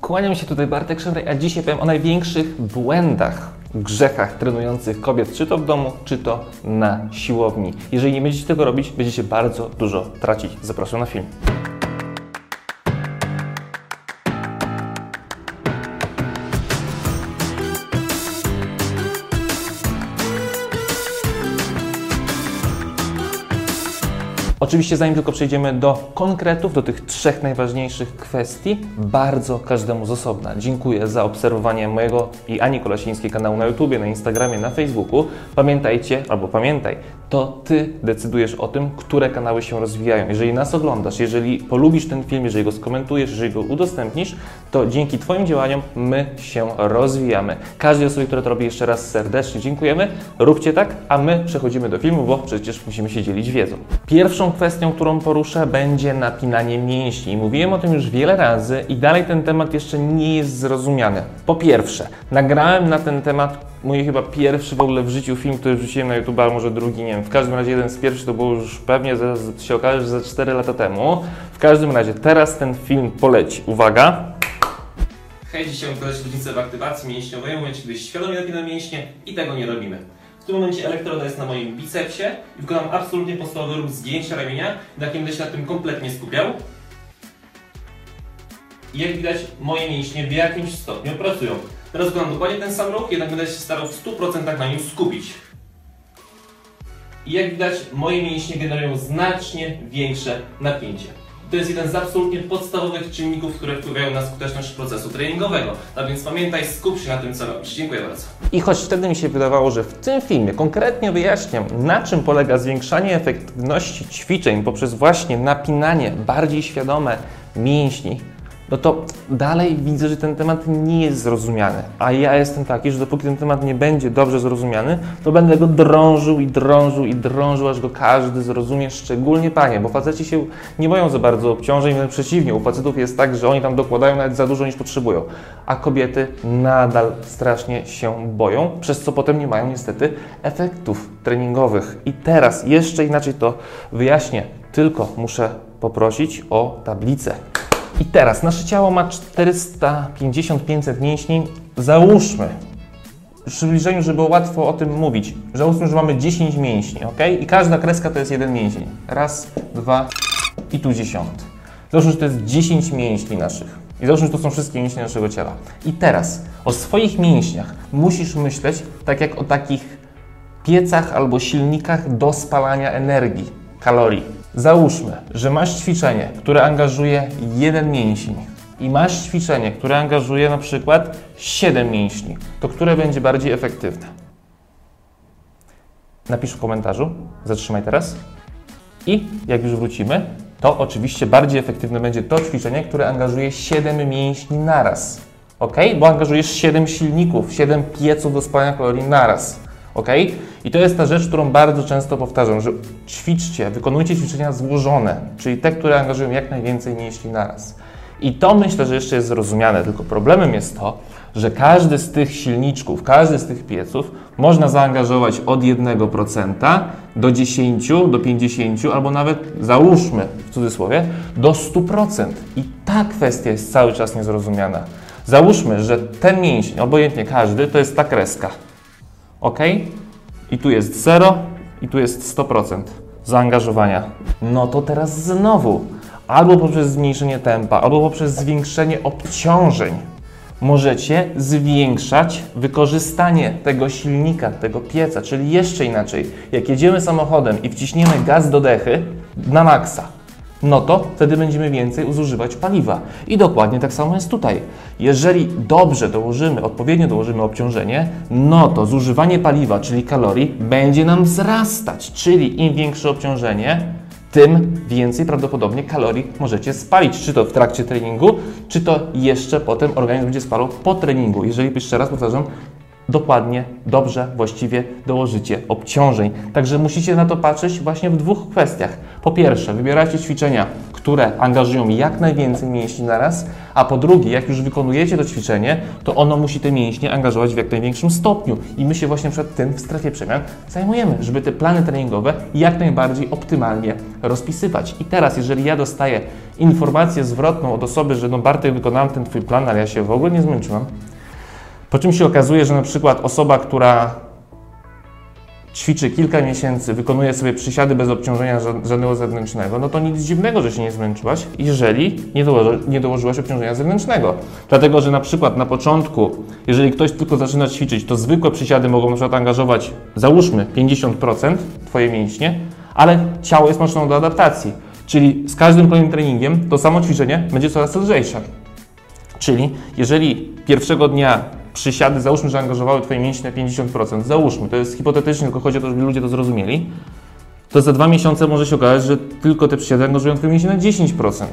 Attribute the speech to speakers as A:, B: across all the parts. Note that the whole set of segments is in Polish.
A: Kłaniam się tutaj Bartek Szemraj, a dzisiaj powiem o największych błędach, grzechach trenujących kobiet, czy to w domu, czy to na siłowni. Jeżeli nie będziecie tego robić, będziecie bardzo dużo tracić. Zapraszam na film. Oczywiście, zanim tylko przejdziemy do konkretów, do tych trzech najważniejszych kwestii, bardzo każdemu z osobna dziękuję za obserwowanie mojego i Ani Kolasińskiej kanału na YouTubie, na Instagramie, na Facebooku. Pamiętajcie, albo pamiętaj, to Ty decydujesz o tym, które kanały się rozwijają. Jeżeli nas oglądasz, jeżeli polubisz ten film, jeżeli go skomentujesz, jeżeli go udostępnisz, to dzięki Twoim działaniom my się rozwijamy. Każdej osobie, która to robi, jeszcze raz serdecznie dziękujemy. Róbcie tak, a my przechodzimy do filmu, bo przecież musimy się dzielić wiedzą. Pierwszą kwestią, którą poruszę, będzie napinanie mięśni. Mówiłem o tym już wiele razy i dalej ten temat jeszcze nie jest zrozumiany. Po pierwsze, nagrałem na ten temat mój chyba pierwszy w ogóle w życiu film, który wrzuciłem na YouTube, a może drugi, nie wiem. W każdym razie jeden z pierwszych to było już pewnie, zaraz się okaże, że za 4 lata temu. W każdym razie teraz ten film poleci. Uwaga! Hej, dzisiaj pokazać różnicę w aktywacji mięśniowej, w momencie, kiedy świadomie napinam mięśnie i tego nie robimy. W tym momencie elektroda jest na moim bicepsie i wykonam absolutnie podstawowy ruch zgięcia ramienia, na jakim będę się na tym kompletnie skupiał. I jak widać, moje mięśnie w jakimś stopniu pracują. Teraz wykonam dokładnie ten sam ruch, jednak będę się starał w 100% na nim skupić. I jak widać, moje mięśnie generują znacznie większe napięcie. To jest jeden z absolutnie podstawowych czynników, które wpływają na skuteczność procesu treningowego. A więc pamiętaj, skup się na tym, co robisz. Dziękuję bardzo. I choć wtedy mi się wydawało, że w tym filmie konkretnie wyjaśniam, na czym polega zwiększanie efektywności ćwiczeń poprzez właśnie napinanie bardziej świadome mięśni, no to dalej widzę, że ten temat nie jest zrozumiany. A ja jestem taki, że dopóki ten temat nie będzie dobrze zrozumiany, to będę go drążył i drążył i drążył, aż go każdy zrozumie, szczególnie panie, bo faceci się nie boją za bardzo obciążeń, wręcz przeciwnie. U facetów jest tak, że oni tam dokładają nawet za dużo niż potrzebują, a kobiety nadal strasznie się boją, przez co potem nie mają niestety efektów treningowych. I teraz jeszcze inaczej to wyjaśnię, tylko muszę poprosić o tablicę. I teraz nasze ciało ma 450-500 mięśni. Załóżmy, w przybliżeniu, żeby było łatwo o tym mówić, załóżmy, że mamy 10 mięśni, ok? I każda kreska to jest jeden mięsień. Raz, dwa i tu dziesiąty. Załóżmy, że to jest 10 mięśni naszych. I załóżmy, że to są wszystkie mięśnie naszego ciała. I teraz o swoich mięśniach musisz myśleć tak jak o takich piecach albo silnikach do spalania energii, kalorii. Załóżmy, że masz ćwiczenie, które angażuje jeden mięsień i masz ćwiczenie, które angażuje na przykład 7 mięśni, to które będzie bardziej efektywne? Napisz w komentarzu, zatrzymaj teraz. I jak już wrócimy, to oczywiście bardziej efektywne będzie to ćwiczenie, które angażuje 7 mięśni naraz. ok? Bo angażujesz 7 silników, 7 pieców do spalania kalorii naraz. Ok? I to jest ta rzecz, którą bardzo często powtarzam, że ćwiczcie, wykonujcie ćwiczenia złożone, czyli te, które angażują jak najwięcej mięśni naraz. I to myślę, że jeszcze jest zrozumiane, tylko problemem jest to, że każdy z tych silniczków, każdy z tych pieców można zaangażować od 1% do 10, do 50, albo nawet załóżmy w cudzysłowie do 100%. I ta kwestia jest cały czas niezrozumiana. Załóżmy, że ten mięsień, obojętnie każdy, to jest ta kreska. Ok? i tu jest 0 i tu jest 100% zaangażowania. No to teraz znowu albo poprzez zmniejszenie tempa, albo poprzez zwiększenie obciążeń możecie zwiększać wykorzystanie tego silnika, tego pieca, czyli jeszcze inaczej. Jak jedziemy samochodem i wciśniemy gaz do dechy na maksa, no to wtedy będziemy więcej zużywać paliwa. I dokładnie tak samo jest tutaj. Jeżeli dobrze dołożymy, odpowiednio dołożymy obciążenie, no to zużywanie paliwa, czyli kalorii, będzie nam wzrastać. Czyli im większe obciążenie, tym więcej prawdopodobnie kalorii możecie spalić, czy to w trakcie treningu, czy to jeszcze potem organizm będzie spalał po treningu. Jeżeli jeszcze raz powtarzam, dokładnie, dobrze, właściwie dołożycie obciążeń. Także musicie na to patrzeć właśnie w dwóch kwestiach. Po pierwsze, wybieracie ćwiczenia, które angażują jak najwięcej mięśni naraz, a po drugie, jak już wykonujecie to ćwiczenie, to ono musi te mięśnie angażować w jak największym stopniu. I my się właśnie przed tym w strefie przemian zajmujemy, żeby te plany treningowe jak najbardziej optymalnie rozpisywać. I teraz, jeżeli ja dostaję informację zwrotną od osoby, że no Bartek, wykonałem ten Twój plan, ale ja się w ogóle nie zmęczyłam, po czym się okazuje, że na przykład osoba, która ćwiczy kilka miesięcy, wykonuje sobie przysiady bez obciążenia żadnego zewnętrznego, no to nic dziwnego, że się nie zmęczyłaś, jeżeli nie, dołoży, nie dołożyłaś obciążenia zewnętrznego. Dlatego, że na przykład na początku, jeżeli ktoś tylko zaczyna ćwiczyć, to zwykłe przysiady mogą na przykład angażować, załóżmy, 50% Twoje mięśnie, ale ciało jest maszyną do adaptacji. Czyli z każdym kolejnym treningiem to samo ćwiczenie będzie coraz lżejsze. Czyli jeżeli pierwszego dnia przysiady, załóżmy, że angażowały Twoje mięśnie na 50%, załóżmy, to jest hipotetycznie, tylko chodzi o to, żeby ludzie to zrozumieli, to za dwa miesiące może się okazać, że tylko te przysiady angażują Twoje mięśnie na 10%.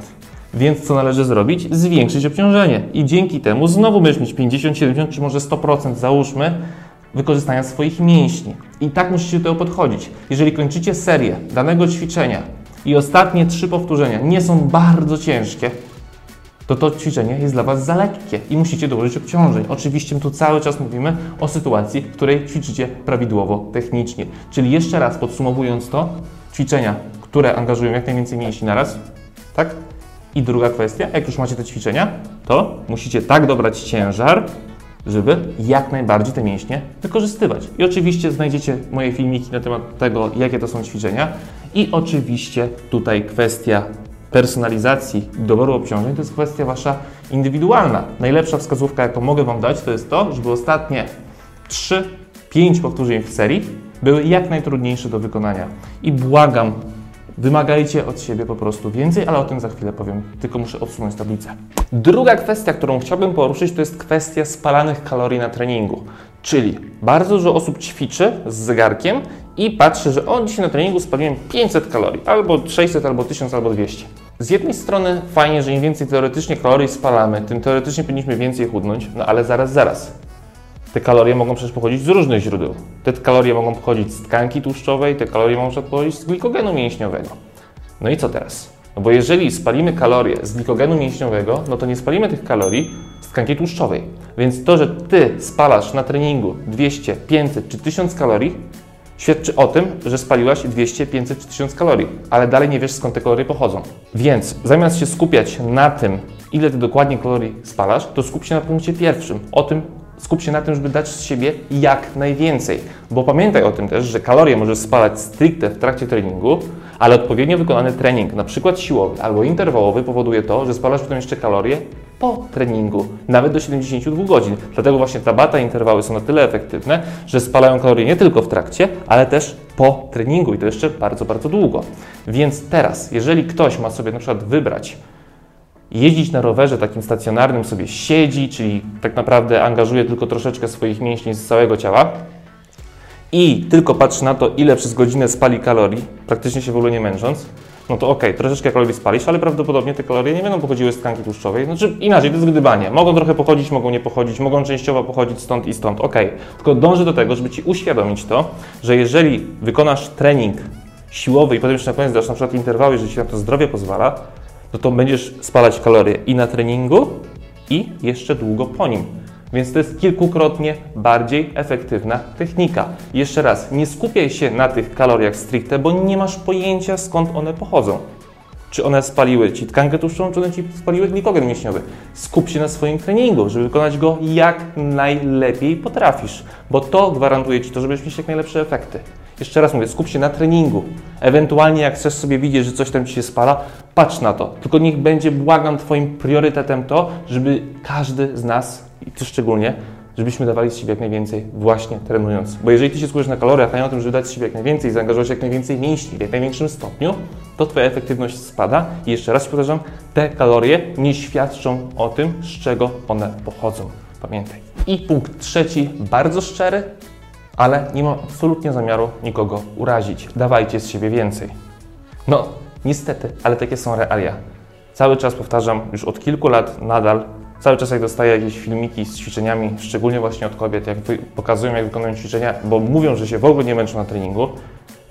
A: Więc co należy zrobić? Zwiększyć obciążenie. I dzięki temu znowu będziesz mieć 50, 70 czy może 100%, załóżmy, wykorzystania swoich mięśni. I tak musicie do tego podchodzić. Jeżeli kończycie serię danego ćwiczenia i ostatnie trzy powtórzenia nie są bardzo ciężkie, to to ćwiczenie jest dla Was za lekkie i musicie dołożyć obciążeń. Oczywiście tu cały czas mówimy o sytuacji, w której ćwiczycie prawidłowo technicznie. Czyli jeszcze raz podsumowując to, ćwiczenia, które angażują jak najwięcej mięśni naraz, tak? I druga kwestia, jak już macie te ćwiczenia, to musicie tak dobrać ciężar, żeby jak najbardziej te mięśnie wykorzystywać. I oczywiście znajdziecie moje filmiki na temat tego, jakie to są ćwiczenia. I oczywiście tutaj kwestia personalizacji doboru obciążeń to jest kwestia Wasza indywidualna. Najlepsza wskazówka, jaką mogę Wam dać, to jest to, żeby ostatnie 3-5 powtórzeń w serii były jak najtrudniejsze do wykonania. I błagam, Wymagajcie od siebie po prostu więcej, ale o tym za chwilę powiem, tylko muszę odsunąć tablicę. Druga kwestia, którą chciałbym poruszyć, to jest kwestia spalanych kalorii na treningu. Czyli bardzo dużo osób ćwiczy z zegarkiem i patrzy, że on dzisiaj na treningu spaliłem 500 kalorii, albo 600, albo 1000, albo 200. Z jednej strony fajnie, że im więcej teoretycznie kalorii spalamy, tym teoretycznie powinniśmy więcej chudnąć, no ale zaraz, zaraz. Te kalorie mogą przecież pochodzić z różnych źródeł. Te kalorie mogą pochodzić z tkanki tłuszczowej, te kalorie mogą pochodzić z glikogenu mięśniowego. No i co teraz? No bo jeżeli spalimy kalorie z glikogenu mięśniowego, no to nie spalimy tych kalorii z tkanki tłuszczowej. Więc to, że Ty spalasz na treningu 200, 500 czy 1000 kalorii, świadczy o tym, że spaliłaś 200, 500 czy 1000 kalorii, ale dalej nie wiesz skąd te kalorie pochodzą. Więc zamiast się skupiać na tym, ile Ty dokładnie kalorii spalasz, to skup się na punkcie pierwszym, o tym, skup się na tym, żeby dać z siebie jak najwięcej. Bo pamiętaj o tym też, że kalorie możesz spalać stricte w trakcie treningu, ale odpowiednio wykonany trening, na przykład siłowy albo interwałowy, powoduje to, że spalasz potem jeszcze kalorie po treningu, nawet do 72 godzin. Dlatego właśnie tabata interwały są na tyle efektywne, że spalają kalorie nie tylko w trakcie, ale też po treningu i to jeszcze bardzo, bardzo długo. Więc teraz, jeżeli ktoś ma sobie na przykład wybrać jeździć na rowerze takim stacjonarnym, sobie siedzi, czyli tak naprawdę angażuje tylko troszeczkę swoich mięśni z całego ciała i tylko patrzy na to, ile przez godzinę spali kalorii, praktycznie się w ogóle nie męcząc, no to okej, okay, troszeczkę kalorii spalisz, ale prawdopodobnie te kalorie nie będą pochodziły z tkanki tłuszczowej. Znaczy inaczej, to jest gdybanie. Mogą trochę pochodzić, mogą nie pochodzić, mogą częściowo pochodzić stąd i stąd, okej. Okay. Tylko dążę do tego, żeby Ci uświadomić to, że jeżeli wykonasz trening siłowy i potem jeszcze na koniec dasz na przykład interwały, że Ci na to zdrowie pozwala, no to będziesz spalać kalorie i na treningu, i jeszcze długo po nim. Więc to jest kilkukrotnie bardziej efektywna technika. Jeszcze raz, nie skupiaj się na tych kaloriach stricte, bo nie masz pojęcia skąd one pochodzą. Czy one spaliły Ci tkankę tłuszczową, czy one Ci spaliły glikogen mięśniowy. Skup się na swoim treningu, żeby wykonać go jak najlepiej potrafisz, bo to gwarantuje Ci to, żebyś mieć jak najlepsze efekty. Jeszcze raz mówię, skup się na treningu. Ewentualnie jak chcesz sobie widzieć, że coś tam Ci się spala, patrz na to. Tylko niech będzie, błagam, Twoim priorytetem to, żeby każdy z nas, i Ty szczególnie, żebyśmy dawali z siebie jak najwięcej właśnie trenując. Bo jeżeli Ty się skupisz na kaloriach, a nie o tym, żeby dać z siebie jak najwięcej zaangażować jak najwięcej mięśni w jak największym stopniu, to Twoja efektywność spada i jeszcze raz powtarzam, te kalorie nie świadczą o tym, z czego one pochodzą. Pamiętaj. I punkt trzeci, bardzo szczery, ale nie mam absolutnie zamiaru nikogo urazić. Dawajcie z siebie więcej. No, niestety, ale takie są realia. Cały czas powtarzam, już od kilku lat nadal, cały czas jak dostaję jakieś filmiki z ćwiczeniami, szczególnie właśnie od kobiet, jak pokazują, jak wykonują ćwiczenia, bo mówią, że się w ogóle nie męczą na treningu,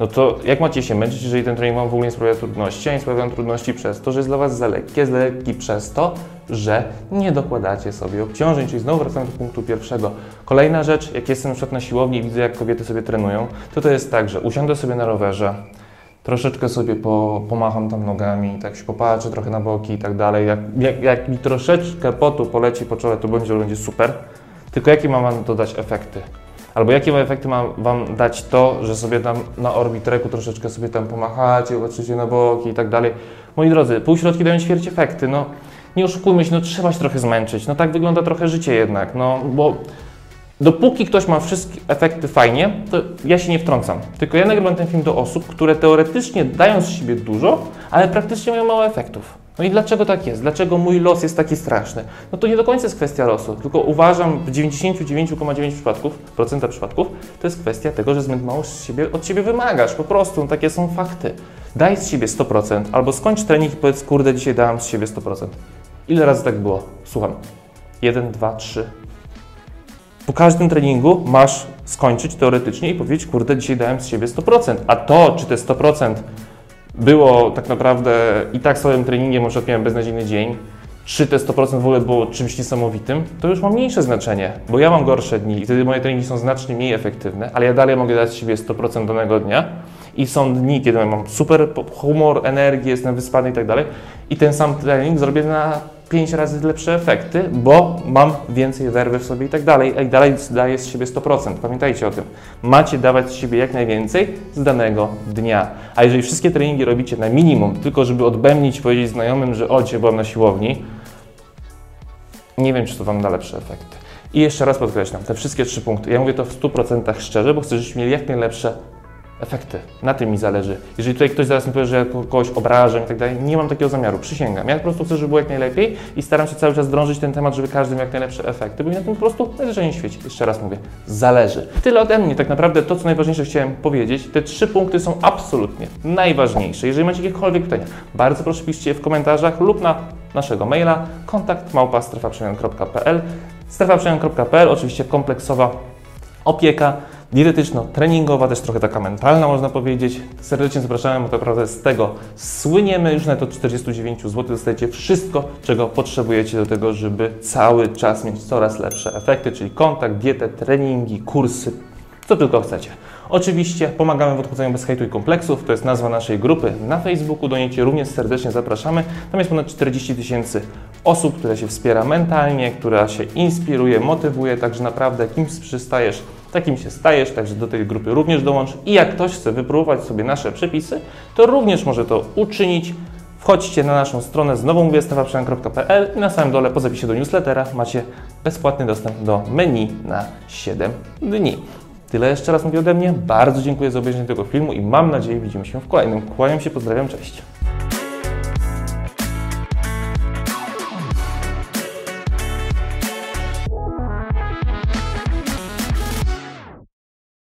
A: no to jak macie się męczyć, jeżeli ten trening Wam w ogóle nie sprawia trudności, a nie sprawia trudności przez to, że jest dla Was za lekki, jest lekki przez to, że nie dokładacie sobie obciążeń, czyli znowu wracamy do punktu pierwszego. Kolejna rzecz, jak jestem na przykład na siłowni i widzę, jak kobiety sobie trenują, to to jest tak, że usiądę sobie na rowerze, troszeczkę sobie po, pomacham tam nogami, tak się popatrzę trochę na boki i tak dalej. Jak, jak, jak mi troszeczkę potu poleci po czole, to będzie, będzie super. Tylko jakie mam dodać efekty? Albo jakie efekty mam Wam dać to, że sobie tam na orbitreku troszeczkę sobie tam pomachacie, patrzycie na boki i tak dalej. Moi drodzy, półśrodki dają ćwierć efekty, no nie oszukujmy się, no trzeba się trochę zmęczyć, no tak wygląda trochę życie jednak, no bo dopóki ktoś ma wszystkie efekty fajnie, to ja się nie wtrącam. Tylko ja nagrywam ten film do osób, które teoretycznie dają z siebie dużo, ale praktycznie mają mało efektów. No i dlaczego tak jest? Dlaczego mój los jest taki straszny? No to nie do końca jest kwestia losu, tylko uważam w 99,9% przypadków, procenta przypadków, to jest kwestia tego, że zbyt mało siebie, od siebie wymagasz. Po prostu, no, takie są fakty. Daj z siebie 100%, albo skończ trening i powiedz, kurde, dzisiaj dałem z siebie 100%. Ile razy tak było? Słucham. 1, 2, 3. Po każdym treningu masz skończyć teoretycznie i powiedzieć, kurde, dzisiaj dałem z siebie 100%. A to, czy te 100% było tak naprawdę i tak swoim treningiem, może miałem beznadziejny dzień, czy te 100% w ogóle było czymś niesamowitym, to już ma mniejsze znaczenie, bo ja mam gorsze dni i wtedy moje treningi są znacznie mniej efektywne, ale ja dalej mogę dać siebie 100% danego dnia i są dni, kiedy mam super humor, energię, jestem wyspany i tak dalej. I ten sam trening zrobię na 5 razy lepsze efekty, bo mam więcej werwy w sobie i tak dalej, i dalej daję z siebie 100%. Pamiętajcie o tym. Macie dawać z siebie jak najwięcej z danego dnia. A jeżeli wszystkie treningi robicie na minimum, tylko żeby odbębnić, powiedzieć znajomym, że o, byłem na siłowni, nie wiem, czy to Wam da lepsze efekty. I jeszcze raz podkreślam, te wszystkie trzy punkty. Ja mówię to w 100% szczerze, bo chcę, żebyście mieli jak najlepsze efekty. Na tym mi zależy. Jeżeli tutaj ktoś zaraz mi powie, że ja kogoś obrażam i tak dalej, nie mam takiego zamiaru, przysięgam. Ja po prostu chcę, żeby było jak najlepiej i staram się cały czas drążyć ten temat, żeby każdy miał jak najlepsze efekty, bo mi na tym po prostu najwyżej świeci. Jeszcze raz mówię, zależy. Tyle ode mnie. Tak naprawdę to, co najważniejsze chciałem powiedzieć, te trzy punkty są absolutnie najważniejsze. Jeżeli macie jakiekolwiek pytania, bardzo proszę piszcie je w komentarzach lub na naszego maila kontakt małpa strefaprzemian.pl oczywiście kompleksowa opieka dietetyczno-treningowa, też trochę taka mentalna można powiedzieć. Serdecznie zapraszamy, bo tak naprawdę z tego słyniemy. Już na to 49 zł dostajecie wszystko, czego potrzebujecie do tego, żeby cały czas mieć coraz lepsze efekty, czyli kontakt, dietę, treningi, kursy, co tylko chcecie. Oczywiście pomagamy w odchudzaniu bez hejtu i kompleksów, to jest nazwa naszej grupy na Facebooku, do niej Cię również serdecznie zapraszamy. Tam jest ponad 40 tysięcy osób, które się wspiera mentalnie, która się inspiruje, motywuje, także naprawdę kimś przystajesz, takim się stajesz, także do tej grupy również dołącz. I jak ktoś chce wypróbować sobie nasze przepisy, to również może to uczynić. Wchodźcie na naszą stronę znowu mówię i na samym dole po zapisie do newslettera macie bezpłatny dostęp do menu na 7 dni. Tyle jeszcze raz mówię ode mnie. Bardzo dziękuję za obejrzenie tego filmu i mam nadzieję widzimy się w kolejnym. Kłaniam się, pozdrawiam, cześć.